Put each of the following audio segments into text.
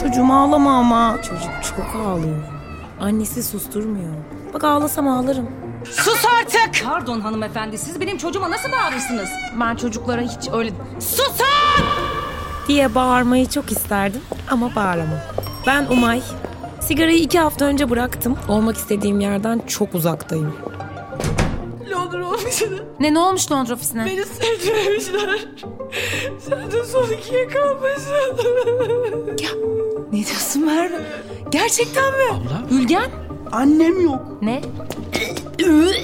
Çocuğum ağlama ama. Çocuk çok ağlıyor. Annesi susturmuyor. Bak ağlasam ağlarım. Sus artık! Pardon hanımefendi siz benim çocuğuma nasıl bağırırsınız? Ben çocuklara hiç öyle... Susun! Diye bağırmayı çok isterdim ama bağıramam. Ben Umay. Sigarayı iki hafta önce bıraktım. Olmak istediğim yerden çok uzaktayım. Londra ofisine Ne ne olmuş Londra ofisine? beni sevdirmişler. Sen de son ikiye kalmışsın. Ne Merve? Gerçekten mi? Ülgen? Annem yok. Ne?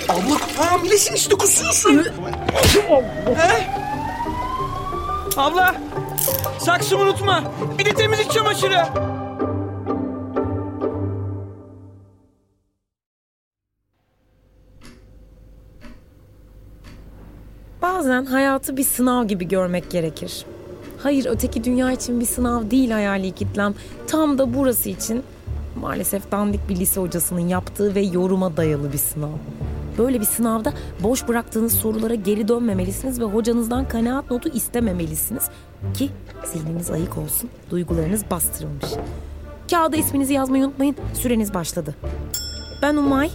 Abla hamilesin işte kusuyorsun. Abla saksımı unutma. Bir de temizlik çamaşırı. Bazen hayatı bir sınav gibi görmek gerekir. Hayır öteki dünya için bir sınav değil hayali kitlem. Tam da burası için maalesef dandik bir lise hocasının yaptığı ve yoruma dayalı bir sınav. Böyle bir sınavda boş bıraktığınız sorulara geri dönmemelisiniz ve hocanızdan kanaat notu istememelisiniz ki zihniniz ayık olsun, duygularınız bastırılmış. Kağıda isminizi yazmayı unutmayın, süreniz başladı. Ben Umay,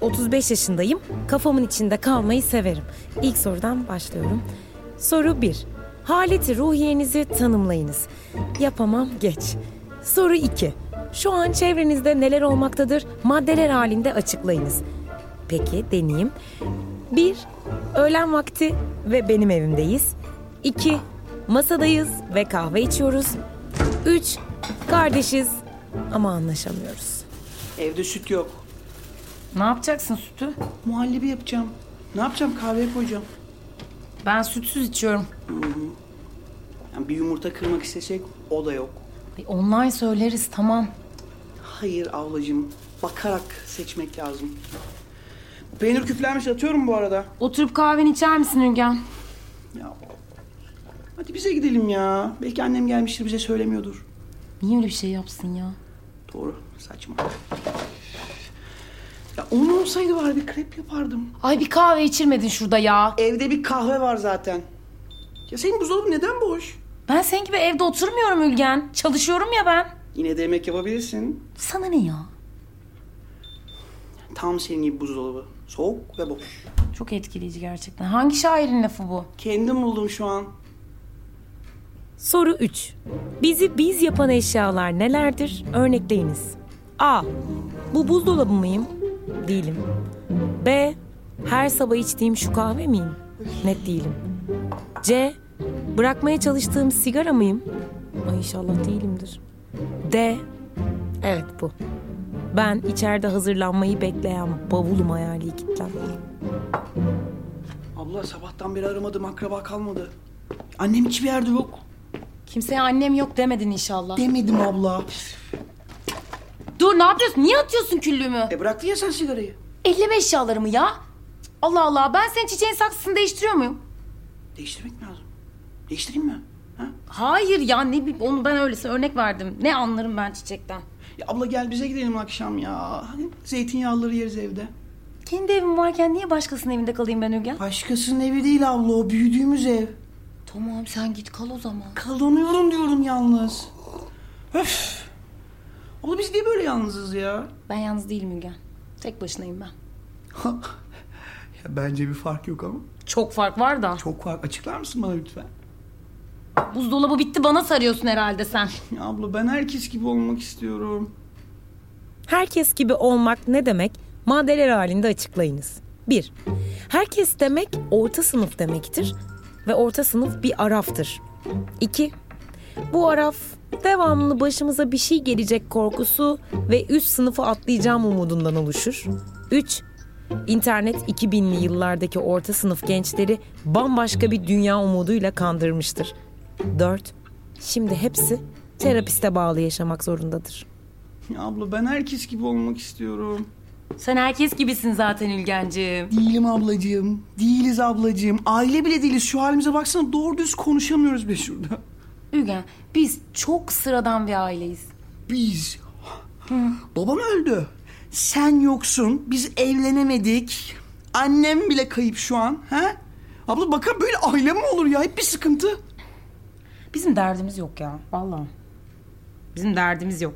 35 yaşındayım. Kafamın içinde kalmayı severim. İlk sorudan başlıyorum. Soru 1. Haleti ruhiyenizi tanımlayınız. Yapamam geç. Soru 2. Şu an çevrenizde neler olmaktadır? Maddeler halinde açıklayınız. Peki deneyeyim. 1. Öğlen vakti ve benim evimdeyiz. 2. Masadayız ve kahve içiyoruz. 3. Kardeşiz ama anlaşamıyoruz. Evde süt yok. Ne yapacaksın sütü? Muhallebi yapacağım. Ne yapacağım kahveye koyacağım. Ben sütsüz içiyorum. Yani bir yumurta kırmak istesek o da yok. Online söyleriz tamam. Hayır ablacığım. Bakarak seçmek lazım. Peynir küflenmiş atıyorum bu arada. Oturup kahveni içer misin Ülgen? Ya. Hadi bize gidelim ya. Belki annem gelmiştir bize söylemiyordur. Niye öyle bir şey yapsın ya? Doğru saçma. Ya onun olsaydı var bir krep yapardım. Ay bir kahve içirmedin şurada ya. Evde bir kahve var zaten. Ya senin buzdolabı neden boş? Ben senin gibi evde oturmuyorum Ülgen. Çalışıyorum ya ben. Yine de yemek yapabilirsin. Sana ne ya? Tam senin gibi buzdolabı. Soğuk ve boş. Çok etkileyici gerçekten. Hangi şairin lafı bu? Kendim buldum şu an. Soru 3. Bizi biz yapan eşyalar nelerdir? Örnekleyiniz. A. Bu buzdolabı mıyım? Değilim. B. Her sabah içtiğim şu kahve miyim? Net değilim. C. Bırakmaya çalıştığım sigara mıyım? Ay inşallah değilimdir. D. Evet bu. Ben içeride hazırlanmayı bekleyen bavulum hayali kitlem. Abla sabahtan beri aramadım akraba kalmadı. Annem hiçbir yerde yok. Kimseye annem yok demedin inşallah. Demedim abla. Dur ne yapıyorsun? Niye atıyorsun küllüğümü? E bıraktın ya sen sigarayı. Elleme eşyalarımı ya. Allah Allah ben senin çiçeğin saksısını değiştiriyor muyum? Değiştirmek mi lazım? Değiştireyim mi? Ha? Hayır ya ne onu ben öylesine örnek verdim. Ne anlarım ben çiçekten. Ya abla gel bize gidelim akşam ya. Hani zeytinyağlıları yeriz evde. Kendi evim varken niye başkasının evinde kalayım ben Ülgen? Başkasının evi değil abla o büyüdüğümüz ev. Tamam sen git kal o zaman. Kalınıyorum diyorum yalnız. Öf. Abla biz niye böyle yalnızız ya? Ben yalnız değilim Ülgen. Tek başınayım ben. ya bence bir fark yok ama. Çok fark var da. Çok fark. Açıklar mısın bana lütfen? Buzdolabı bitti bana sarıyorsun herhalde sen. Ya abla ben herkes gibi olmak istiyorum. Herkes gibi olmak ne demek? Maddeler halinde açıklayınız. 1. Herkes demek orta sınıf demektir ve orta sınıf bir araftır. 2. Bu araf devamlı başımıza bir şey gelecek korkusu ve üst sınıfı atlayacağım umudundan oluşur. 3. İnternet 2000'li yıllardaki orta sınıf gençleri bambaşka bir dünya umuduyla kandırmıştır. 4. Şimdi hepsi terapiste bağlı yaşamak zorundadır. Ya abla ben herkes gibi olmak istiyorum. Sen herkes gibisin zaten Ülgencim. Değilim ablacığım. Değiliz ablacığım. Aile bile değiliz. Şu halimize baksana doğru düz konuşamıyoruz be şurada. Ülgen biz çok sıradan bir aileyiz. Biz. Babam öldü. Sen yoksun. Biz evlenemedik. Annem bile kayıp şu an. He? Abla bakın böyle aile mi olur ya? Hep bir sıkıntı. Bizim derdimiz yok ya vallahi. Bizim derdimiz yok.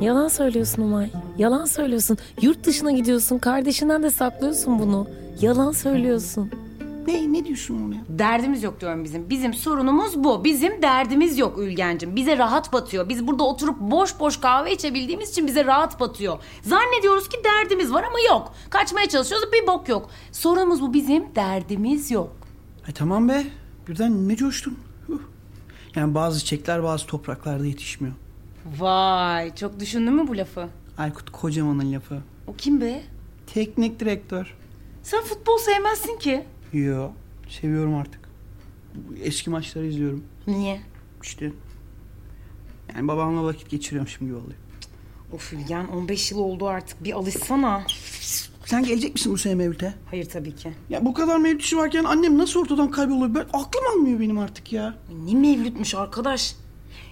Yalan söylüyorsun Umay. Yalan söylüyorsun. Yurt dışına gidiyorsun. Kardeşinden de saklıyorsun bunu. Yalan söylüyorsun. Ne? Ne diyorsun ona ya? Derdimiz yok diyorum bizim. Bizim sorunumuz bu. Bizim derdimiz yok Ülgencim. Bize rahat batıyor. Biz burada oturup boş boş kahve içebildiğimiz için bize rahat batıyor. Zannediyoruz ki derdimiz var ama yok. Kaçmaya çalışıyoruz bir bok yok. Sorunumuz bu bizim derdimiz yok. Ay tamam be. Birden ne coştun? Yani bazı çiçekler bazı topraklarda yetişmiyor. Vay çok düşündün mü bu lafı? Aykut Kocaman'ın lafı. O kim be? Teknik direktör. Sen futbol sevmezsin ki. Yo. Seviyorum artık. Eski maçları izliyorum. Niye? İşte. Yani babamla vakit geçiriyormuşum gibi oluyor. Of Ülgen 15 yıl oldu artık bir alışsana. Sen gelecek misin bu sene Mevlüt'e? Hayır tabii ki. Ya bu kadar Mevlüt işi varken annem nasıl ortadan kayboluyor? Ben, aklım almıyor benim artık ya. Ne mevlütmüş arkadaş.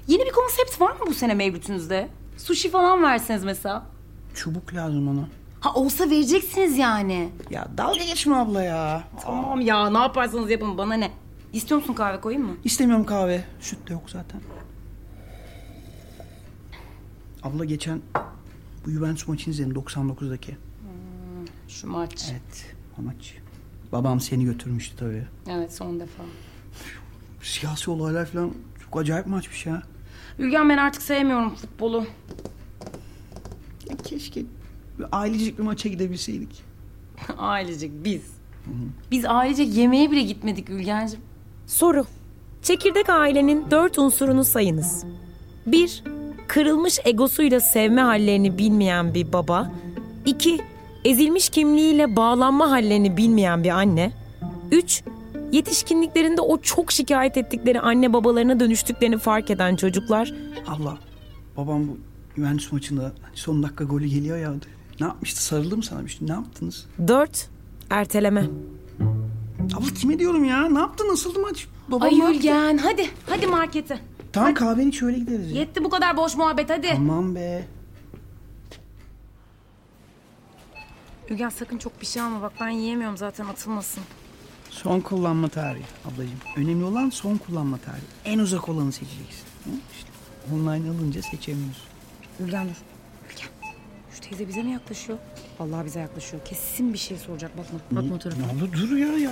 Yeni bir konsept var mı bu sene mevlütünüzde? Sushi falan verseniz mesela. Çubuk lazım ona. Ha olsa vereceksiniz yani. Ya dalga geçme abla ya. Tamam ya ne yaparsanız yapın bana ne. İstiyor musun kahve koyayım mı? İstemiyorum kahve. Süt de yok zaten. Abla geçen bu Juventus maçını izledim 99'daki. Şu maç. Evet, Evet o maç. Babam seni götürmüştü tabii. son defa. Siyasi olaylar falan çok acayip maçmış ya. Ülgen ben artık sevmiyorum futbolu. Bir ailecek bir maça gidebilseydik. ailecek biz. Biz ailecek yemeğe bile gitmedik Ülgencim. Soru. Çekirdek ailenin dört unsurunu sayınız. 1. Kırılmış egosuyla sevme hallerini bilmeyen bir baba. 2. Ezilmiş kimliğiyle bağlanma hallerini bilmeyen bir anne. 3. Yetişkinliklerinde o çok şikayet ettikleri anne babalarına dönüştüklerini fark eden çocuklar. Abla babam bu Juventus maçında son dakika golü geliyor ya. Ne yapmıştı? Sarıldı mı sana bir şey? Ne yaptınız? 4. Erteleme. Abla kime diyorum ya? Ne yaptı? Nasıldı maç? Babam Ay yaptı? Ülgen hadi hadi markete. Tamam kahveni iç öyle gideriz ya. Yetti bu kadar boş muhabbet hadi. Aman be. Ülgen sakın çok bir şey alma bak ben yiyemiyorum zaten atılmasın. Son kullanma tarihi ablacığım. Önemli olan son kullanma tarihi. En uzak olanı seçeceksin. Hı? İşte online alınca seçemiyorsun. Ülgen dur. Şu teyze bize mi yaklaşıyor? Vallahi bize yaklaşıyor. Kesin bir şey soracak bakma. Bakma o tarafa. Ne oldu dur ya, ya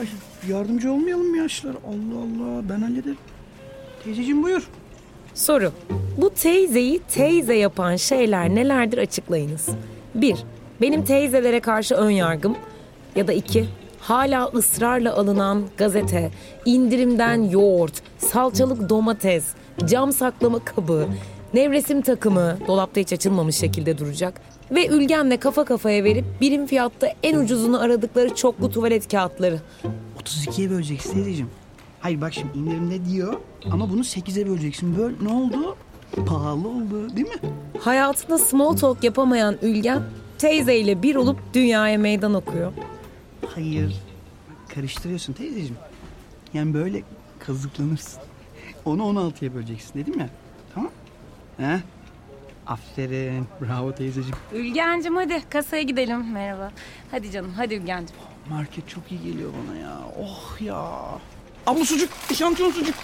yardımcı olmayalım mı yaşlılar? Allah Allah ben hallederim. Teyzeciğim buyur. Soru. Bu teyzeyi teyze yapan şeyler nelerdir açıklayınız. 1. Benim teyzelere karşı ön yargım. Ya da 2. Hala ısrarla alınan gazete, indirimden yoğurt, salçalık domates, cam saklama kabı, nevresim takımı dolapta hiç açılmamış şekilde duracak. Ve ülgenle kafa kafaya verip birim fiyatta en ucuzunu aradıkları çoklu tuvalet kağıtları. 32'ye böleceksin teyzeciğim. Hayır bak şimdi indirimde diyor ama bunu 8'e böleceksin. Böl ne oldu? Pahalı oldu değil mi? Hayatında small talk yapamayan Ülgen teyzeyle bir olup dünyaya meydan okuyor. Hayır. Karıştırıyorsun teyzeciğim. Yani böyle kazıklanırsın. Onu 16'ya böleceksin dedim ya. Tamam. He? Aferin. Bravo teyzeciğim. Ülgencim hadi kasaya gidelim. Merhaba. Hadi canım hadi Ülgencim. Market çok iyi geliyor bana ya. Oh ya. Abla sucuk. Şampiyon sucuk.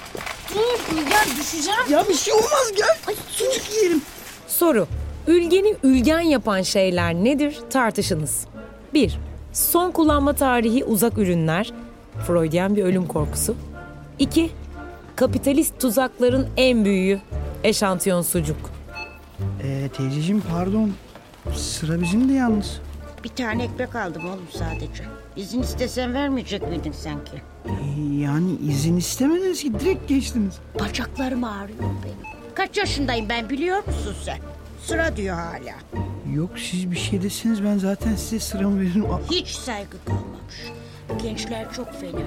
Dur Ülgen düşeceğim. Ya bir şey olmaz gel. Ay, sucuk yiyelim. Soru. Ülgeni ülgen yapan şeyler nedir tartışınız. 1. Son kullanma tarihi uzak ürünler. Freudian bir ölüm korkusu. 2. Kapitalist tuzakların en büyüğü. Eşantiyon sucuk. Ee, teyzeciğim pardon. Sıra bizim de yalnız. Bir tane ekmek aldım oğlum sadece. İzin istesen vermeyecek miydin sanki? Ee, yani izin istemediniz ki direkt geçtiniz. Bacaklarım ağrıyor benim. Kaç yaşındayım ben biliyor musun sen? Sıra diyor hala. Yok siz bir şey deseniz ben zaten size sıramı veririm. Aa, Hiç saygı kalmamış. Gençler çok fena.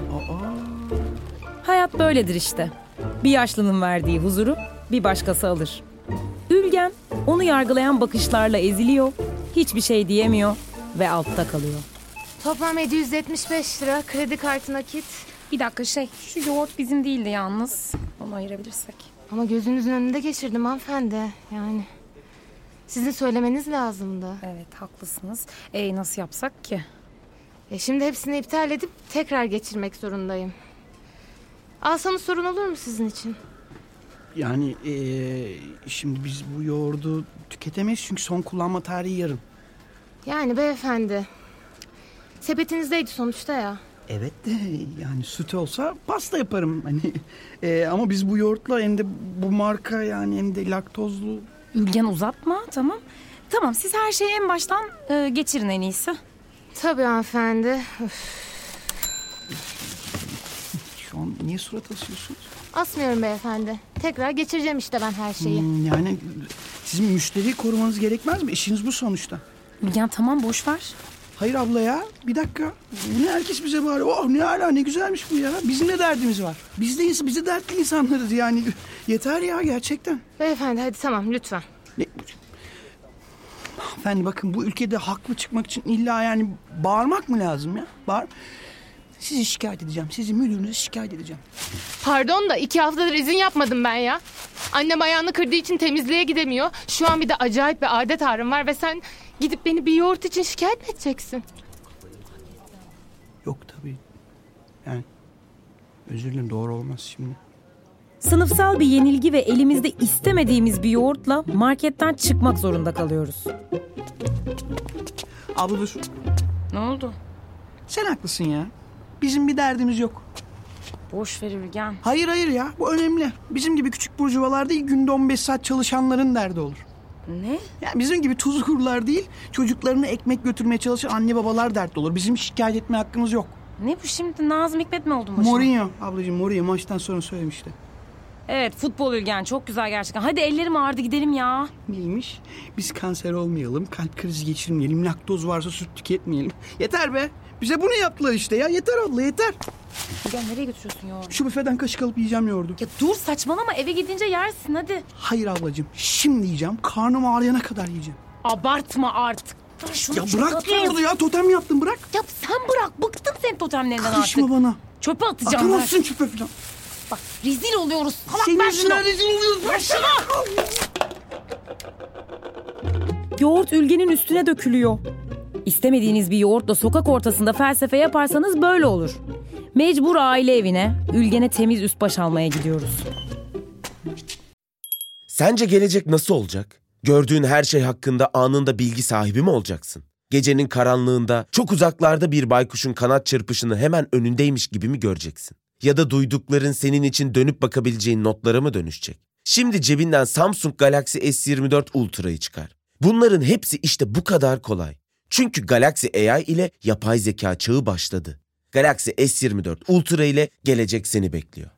Hayat böyledir işte. Bir yaşlının verdiği huzuru bir başkası alır. Onu yargılayan bakışlarla eziliyor, hiçbir şey diyemiyor ve altta kalıyor. Toplam 775 lira kredi kartı nakit. Bir dakika şey, şu yoğurt bizim değildi yalnız. Onu ayırabilirsek. Ama gözünüzün önünde geçirdim hanımefendi. Yani sizin söylemeniz lazımdı. Evet, haklısınız. E nasıl yapsak ki? E şimdi hepsini iptal edip tekrar geçirmek zorundayım. Alsanız sorun olur mu sizin için? Yani ee, şimdi biz bu yoğurdu tüketemeyiz çünkü son kullanma tarihi yarın. Yani beyefendi. Sepetinizdeydi sonuçta ya. Evet de yani süt olsa pasta yaparım hani. Ee, ama biz bu yoğurtla hem de bu marka yani hem de laktozlu. Ülgen uzatma, tamam. Tamam, siz her şeyi en baştan e, geçirin en iyisi. Tabii hanımefendi. Üf, Şu an niye surat asıyorsunuz? Asmıyorum beyefendi. Tekrar geçireceğim işte ben her şeyi. Hmm, yani sizin müşteriyi korumanız gerekmez mi? İşiniz bu sonuçta. Ülgen tamam, boş ver. Hayır abla ya bir dakika. Bu ne herkes bize bağırıyor. Oh ne hala ne güzelmiş bu ya. Bizim ne derdimiz var? Biz de ins- biz de dertli insanlarız yani. Yeter ya gerçekten. Beyefendi hadi tamam lütfen. Ne? Hanımefendi bakın bu ülkede haklı çıkmak için illa yani bağırmak mı lazım ya? Bağır. Sizi şikayet edeceğim. Sizi müdürünüze şikayet edeceğim. Pardon da iki haftadır izin yapmadım ben ya. Annem ayağını kırdığı için temizliğe gidemiyor. Şu an bir de acayip bir adet ağrım var ve sen gidip beni bir yoğurt için şikayet mi edeceksin? Yok tabii. Yani özür dilerim doğru olmaz şimdi. Sınıfsal bir yenilgi ve elimizde istemediğimiz bir yoğurtla marketten çıkmak zorunda kalıyoruz. Abla dur. Ne oldu? Sen haklısın ya. Bizim bir derdimiz yok. Boş ver Ülgen. Hayır hayır ya bu önemli. Bizim gibi küçük burjuvalar değil günde 15 saat çalışanların derdi olur. Ne? Yani bizim gibi tuzlu kurular değil çocuklarına ekmek götürmeye çalışan anne babalar dertli olur. Bizim şikayet etme hakkımız yok. Ne bu şimdi? Nazım Hikmet mi oldun başına? Mourinho ablacığım Mourinho maçtan sonra söylemişti. Evet, futbol Ülgen. Çok güzel gerçekten. Hadi ellerim ağrıdı gidelim ya. Neymiş? Biz kanser olmayalım, kalp krizi geçirmeyelim, laktoz varsa süt tüketmeyelim. Yeter be. Bize bunu yaptılar işte ya. Yeter abla yeter. Ülgen nereye götürüyorsun yoğurdu? Şu büfeden kaşık alıp yiyeceğim yoğurdu. Ya dur saçmalama eve gidince yersin hadi. Hayır ablacığım. Şimdi yiyeceğim. Karnım ağrıyana kadar yiyeceğim. Abartma artık. Dur şunu Ya çöpe bırak atayım. yoğurdu ya. Totem yaptım bırak. Ya sen bırak bıktım senin totemlerinden Karışma artık. bana. Çöpe atacağım ben. Atamazsın çöpe falan. Bak rezil oluyoruz. Salak Senin ver şunu. yüzünden rezil oluyoruz. Ver şunu. Yoğurt ülgenin üstüne dökülüyor. İstemediğiniz bir yoğurtla sokak ortasında felsefe yaparsanız böyle olur. Mecbur aile evine, ülgene temiz üst baş almaya gidiyoruz. Sence gelecek nasıl olacak? Gördüğün her şey hakkında anında bilgi sahibi mi olacaksın? Gecenin karanlığında çok uzaklarda bir baykuşun kanat çırpışını hemen önündeymiş gibi mi göreceksin? Ya da duydukların senin için dönüp bakabileceğin notlara mı dönüşecek? Şimdi cebinden Samsung Galaxy S24 Ultra'yı çıkar. Bunların hepsi işte bu kadar kolay. Çünkü Galaxy AI ile yapay zeka çağı başladı. Galaxy S24 Ultra ile gelecek seni bekliyor.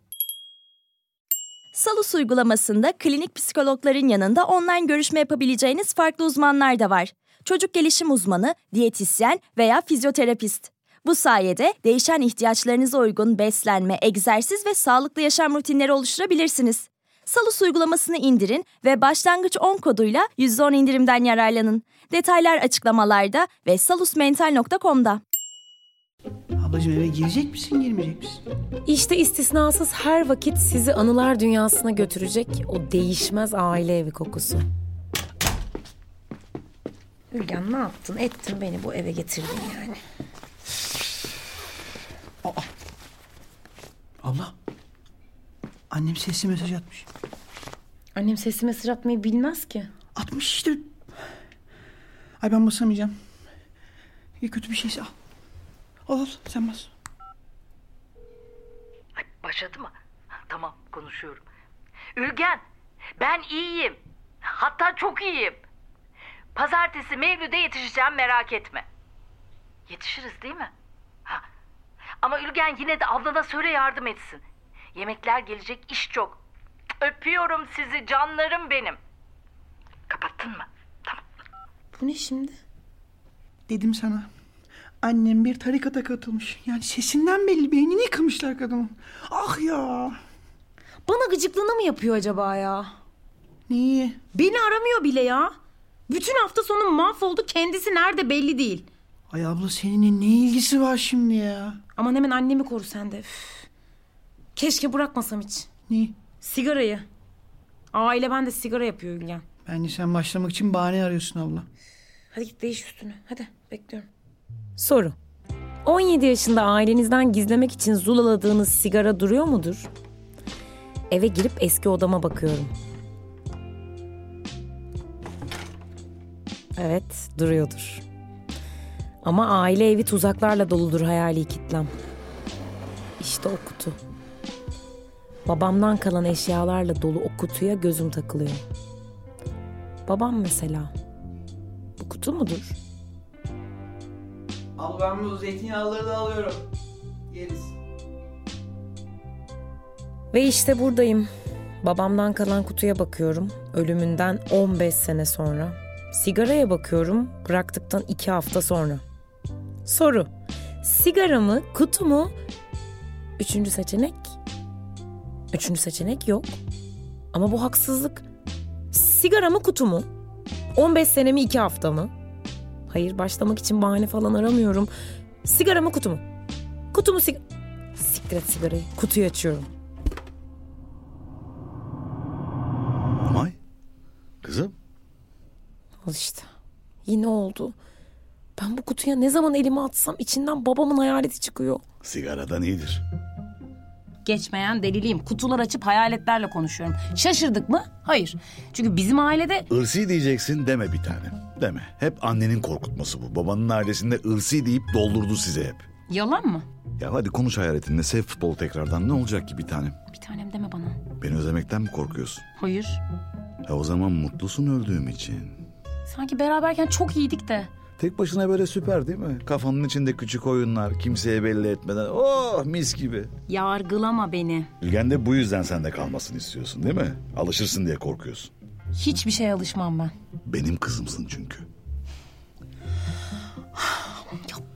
Salus uygulamasında klinik psikologların yanında online görüşme yapabileceğiniz farklı uzmanlar da var. Çocuk gelişim uzmanı, diyetisyen veya fizyoterapist. Bu sayede değişen ihtiyaçlarınıza uygun beslenme, egzersiz ve sağlıklı yaşam rutinleri oluşturabilirsiniz. Salus uygulamasını indirin ve başlangıç 10 koduyla %10 indirimden yararlanın. Detaylar açıklamalarda ve salusmental.com'da. Ablacığım eve girecek misin girmeyecek misin? İşte istisnasız her vakit sizi anılar dünyasına götürecek o değişmez aile evi kokusu. Ülgen ne yaptın? Ettin beni bu eve getirdin yani. Abla. Annem sesli mesaj atmış. Annem sesli mesaj atmayı bilmez ki. Atmış işte. Ay ben basamayacağım. Ya kötü bir şeyse al. Al al sen bas. Ay, başladı mı? Tamam konuşuyorum. Ülgen ben iyiyim. Hatta çok iyiyim. Pazartesi Mevlüt'e yetişeceğim merak etme. Yetişiriz değil mi? Ama Ülgen yine de ablana söyle yardım etsin. Yemekler gelecek, iş çok. Öpüyorum sizi canlarım benim. Kapattın mı? Bu ne şimdi? Dedim sana. Annem bir tarikata katılmış. Yani sesinden belli beynini yıkamışlar kadının. Ah ya. Bana gıcıklığını mı yapıyor acaba ya? Neyi? Beni aramıyor bile ya. Bütün hafta sonu mahvoldu kendisi nerede belli değil. Ay abla seninle ne ilgisi var şimdi ya? Aman hemen annemi koru sen de. Üf. Keşke bırakmasam hiç. Neyi? Sigarayı. Aile ben de sigara yapıyor Ülgen. Bence sen başlamak için bahane arıyorsun abla. Hadi git değiş üstünü. Hadi bekliyorum. Soru. 17 yaşında ailenizden gizlemek için zulaladığınız sigara duruyor mudur? Eve girip eski odama bakıyorum. Evet, duruyordur. Ama aile evi tuzaklarla doludur hayali kitlem. İşte o kutu. Babamdan kalan eşyalarla dolu o kutuya gözüm takılıyor. Babam mesela. Bu kutu mudur? Al ben bu zeytinyağları da alıyorum. Yeriz. Ve işte buradayım. Babamdan kalan kutuya bakıyorum. Ölümünden 15 sene sonra. Sigaraya bakıyorum. Bıraktıktan 2 hafta sonra. Soru. Sigara mı, kutu mu? Üçüncü seçenek? Üçüncü seçenek yok. Ama bu haksızlık. Sigara mı, kutu mu? 15 sene mi, 2 hafta mı? Hayır, başlamak için bahane falan aramıyorum. Sigara mı, kutu mu? Kutu mu, sigara... Siktir et sigarayı. Kutuyu açıyorum. Amay. Kızım. Al işte. Yine oldu. Ben bu kutuya ne zaman elimi atsam içinden babamın hayaleti çıkıyor. Sigaradan iyidir. Geçmeyen deliliyim. Kutular açıp hayaletlerle konuşuyorum. Şaşırdık mı? Hayır. Çünkü bizim ailede Irsi diyeceksin deme bir tane. Deme. Hep annenin korkutması bu. Babanın ailesinde ırsi deyip doldurdu size hep. yalan mı? Ya hadi konuş hayaletinle. Sev futbolu tekrardan. Ne olacak ki bir tanem? Bir tanem deme bana. Beni özlemekten mi korkuyorsun? Hayır. Ya o zaman mutlusun öldüğüm için. Sanki beraberken çok iyiydik de. Tek başına böyle süper değil mi? Kafanın içinde küçük oyunlar, kimseye belli etmeden. Oh mis gibi. Yargılama beni. Ülgen de bu yüzden sende kalmasını istiyorsun değil mi? Alışırsın diye korkuyorsun. Hiçbir şeye alışmam ben. Benim kızımsın çünkü.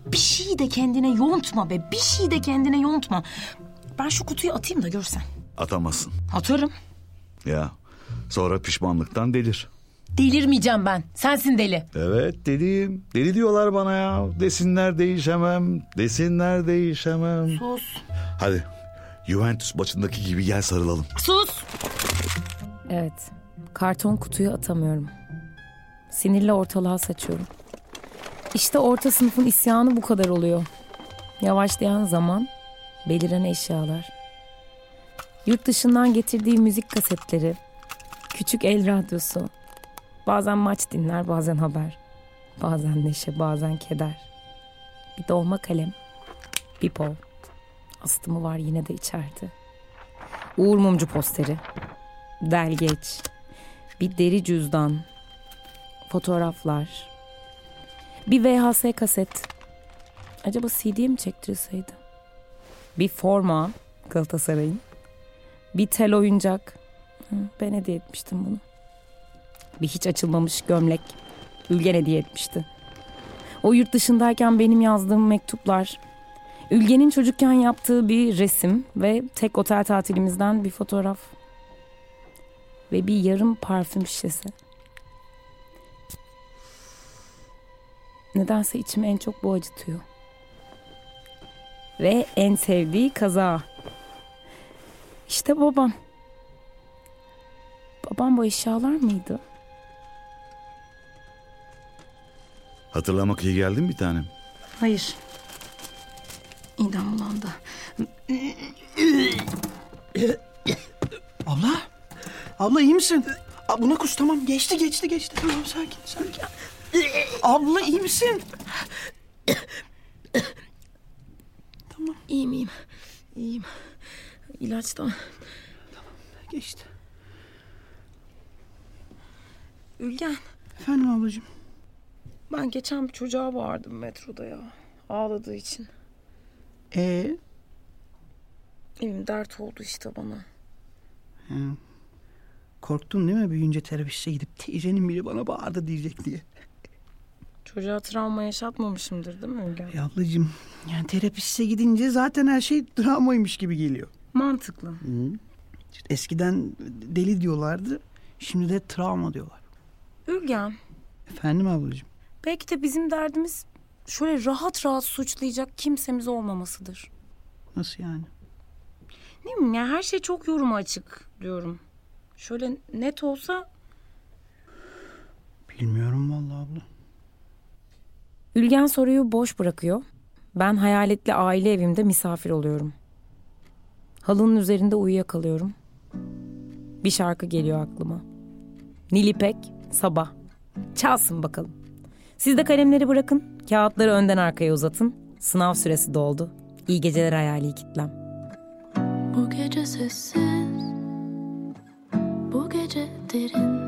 Bir şey de kendine yontma be. Bir şey de kendine yontma. Ben şu kutuyu atayım da görsen. Atamazsın. Atarım. Ya sonra pişmanlıktan delir. Delirmeyeceğim ben. Sensin deli. Evet deliyim. Deli diyorlar bana ya. Desinler değişemem. Desinler değişemem. Sus. Hadi Juventus maçındaki gibi gel sarılalım. Sus. Evet. Karton kutuyu atamıyorum. Sinirle ortalığa saçıyorum. İşte orta sınıfın isyanı bu kadar oluyor. Yavaşlayan zaman, beliren eşyalar. Yurt dışından getirdiği müzik kasetleri, küçük el radyosu. Bazen maç dinler, bazen haber. Bazen neşe, bazen keder. Bir dolma kalem, bir pol. Astımı var yine de içeride. Uğur Mumcu posteri, delgeç, bir deri cüzdan, fotoğraflar, bir VHS kaset. Acaba CD mi çektirseydi? Bir forma Galatasaray'ın. Bir tel oyuncak. Ben hediye etmiştim bunu. Bir hiç açılmamış gömlek. Ülgen hediye etmişti. O yurt dışındayken benim yazdığım mektuplar. Ülgen'in çocukken yaptığı bir resim ve tek otel tatilimizden bir fotoğraf. Ve bir yarım parfüm şişesi. Nedense içimi en çok bu acıtıyor. Ve en sevdiği kaza. İşte babam. Babam bu eşyalar mıydı? Hatırlamak iyi geldi mi bir tanem? Hayır. İdam bulandı. Abla. Abla iyi misin? Aa, buna kus tamam geçti geçti geçti. Tamam sakin sakin. Abla iyi misin? Tamam. İyiyim iyiyim. İyiyim. İlaçtan. Geçti. Ülgen. Efendim ablacığım. Ben geçen bir çocuğa bağırdım metroda ya. ağladığı için. Ee, Evim dert oldu işte bana. hı. korktun değil mi büyüyünce terapiste gidip teyzenin biri bana bağırdı diyecek diye. Çocuğa travma yaşatmamışımdır değil mi Ülgen? Ya ablacığım yani terapiste gidince zaten her şey dramaymış gibi geliyor. Mantıklı. Hı. İşte eskiden deli diyorlardı. Şimdi de travma diyorlar. Ülgen, Efendim ablacığım. Belki de bizim derdimiz şöyle rahat rahat suçlayacak kimsemiz olmamasıdır. Nasıl yani? Ne bileyim ya her şey çok yoruma açık diyorum. Şöyle net olsa Bilmiyorum vallahi abla. Ülgen soruyu boş bırakıyor. Ben hayaletli aile evimde misafir oluyorum. Halının üzerinde uyuyakalıyorum. Bir şarkı geliyor aklıma. Nilipek, Sabah. Çalsın bakalım. Siz de kalemleri bırakın, kağıtları önden arkaya uzatın. Sınav süresi doldu. İyi geceler hayali kitlem. Bu gece sessiz, bu gece derin.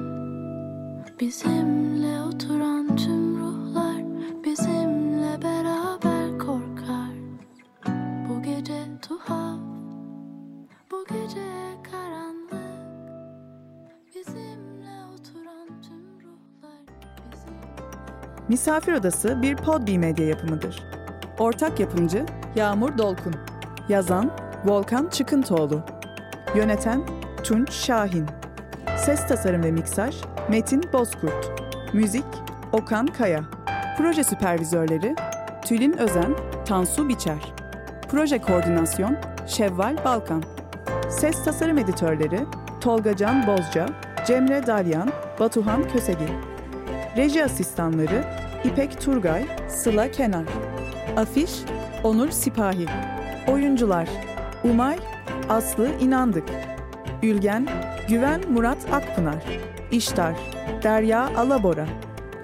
Bizimle oturan tüm ruhlar bizimle beraber korkar. Bu gece tuhaf, bu gece karanlık. Misafir Odası bir Podbi medya yapımıdır. Ortak yapımcı Yağmur Dolkun. Yazan Volkan Çıkıntoğlu. Yöneten Tunç Şahin. Ses tasarım ve miksaj Metin Bozkurt. Müzik Okan Kaya. Proje süpervizörleri Tülin Özen, Tansu Biçer. Proje koordinasyon Şevval Balkan. Ses tasarım editörleri Tolga Can Bozca, Cemre Dalyan, Batuhan Kösegi. Reji asistanları İpek Turgay, Sıla Kenar. Afiş Onur Sipahi. Oyuncular Umay, Aslı İnandık. Ülgen, Güven Murat Akpınar. İştar, Derya Alabora.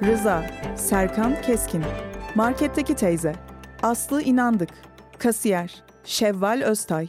Rıza, Serkan Keskin. Marketteki teyze, Aslı İnandık. Kasiyer, Şevval Öztay.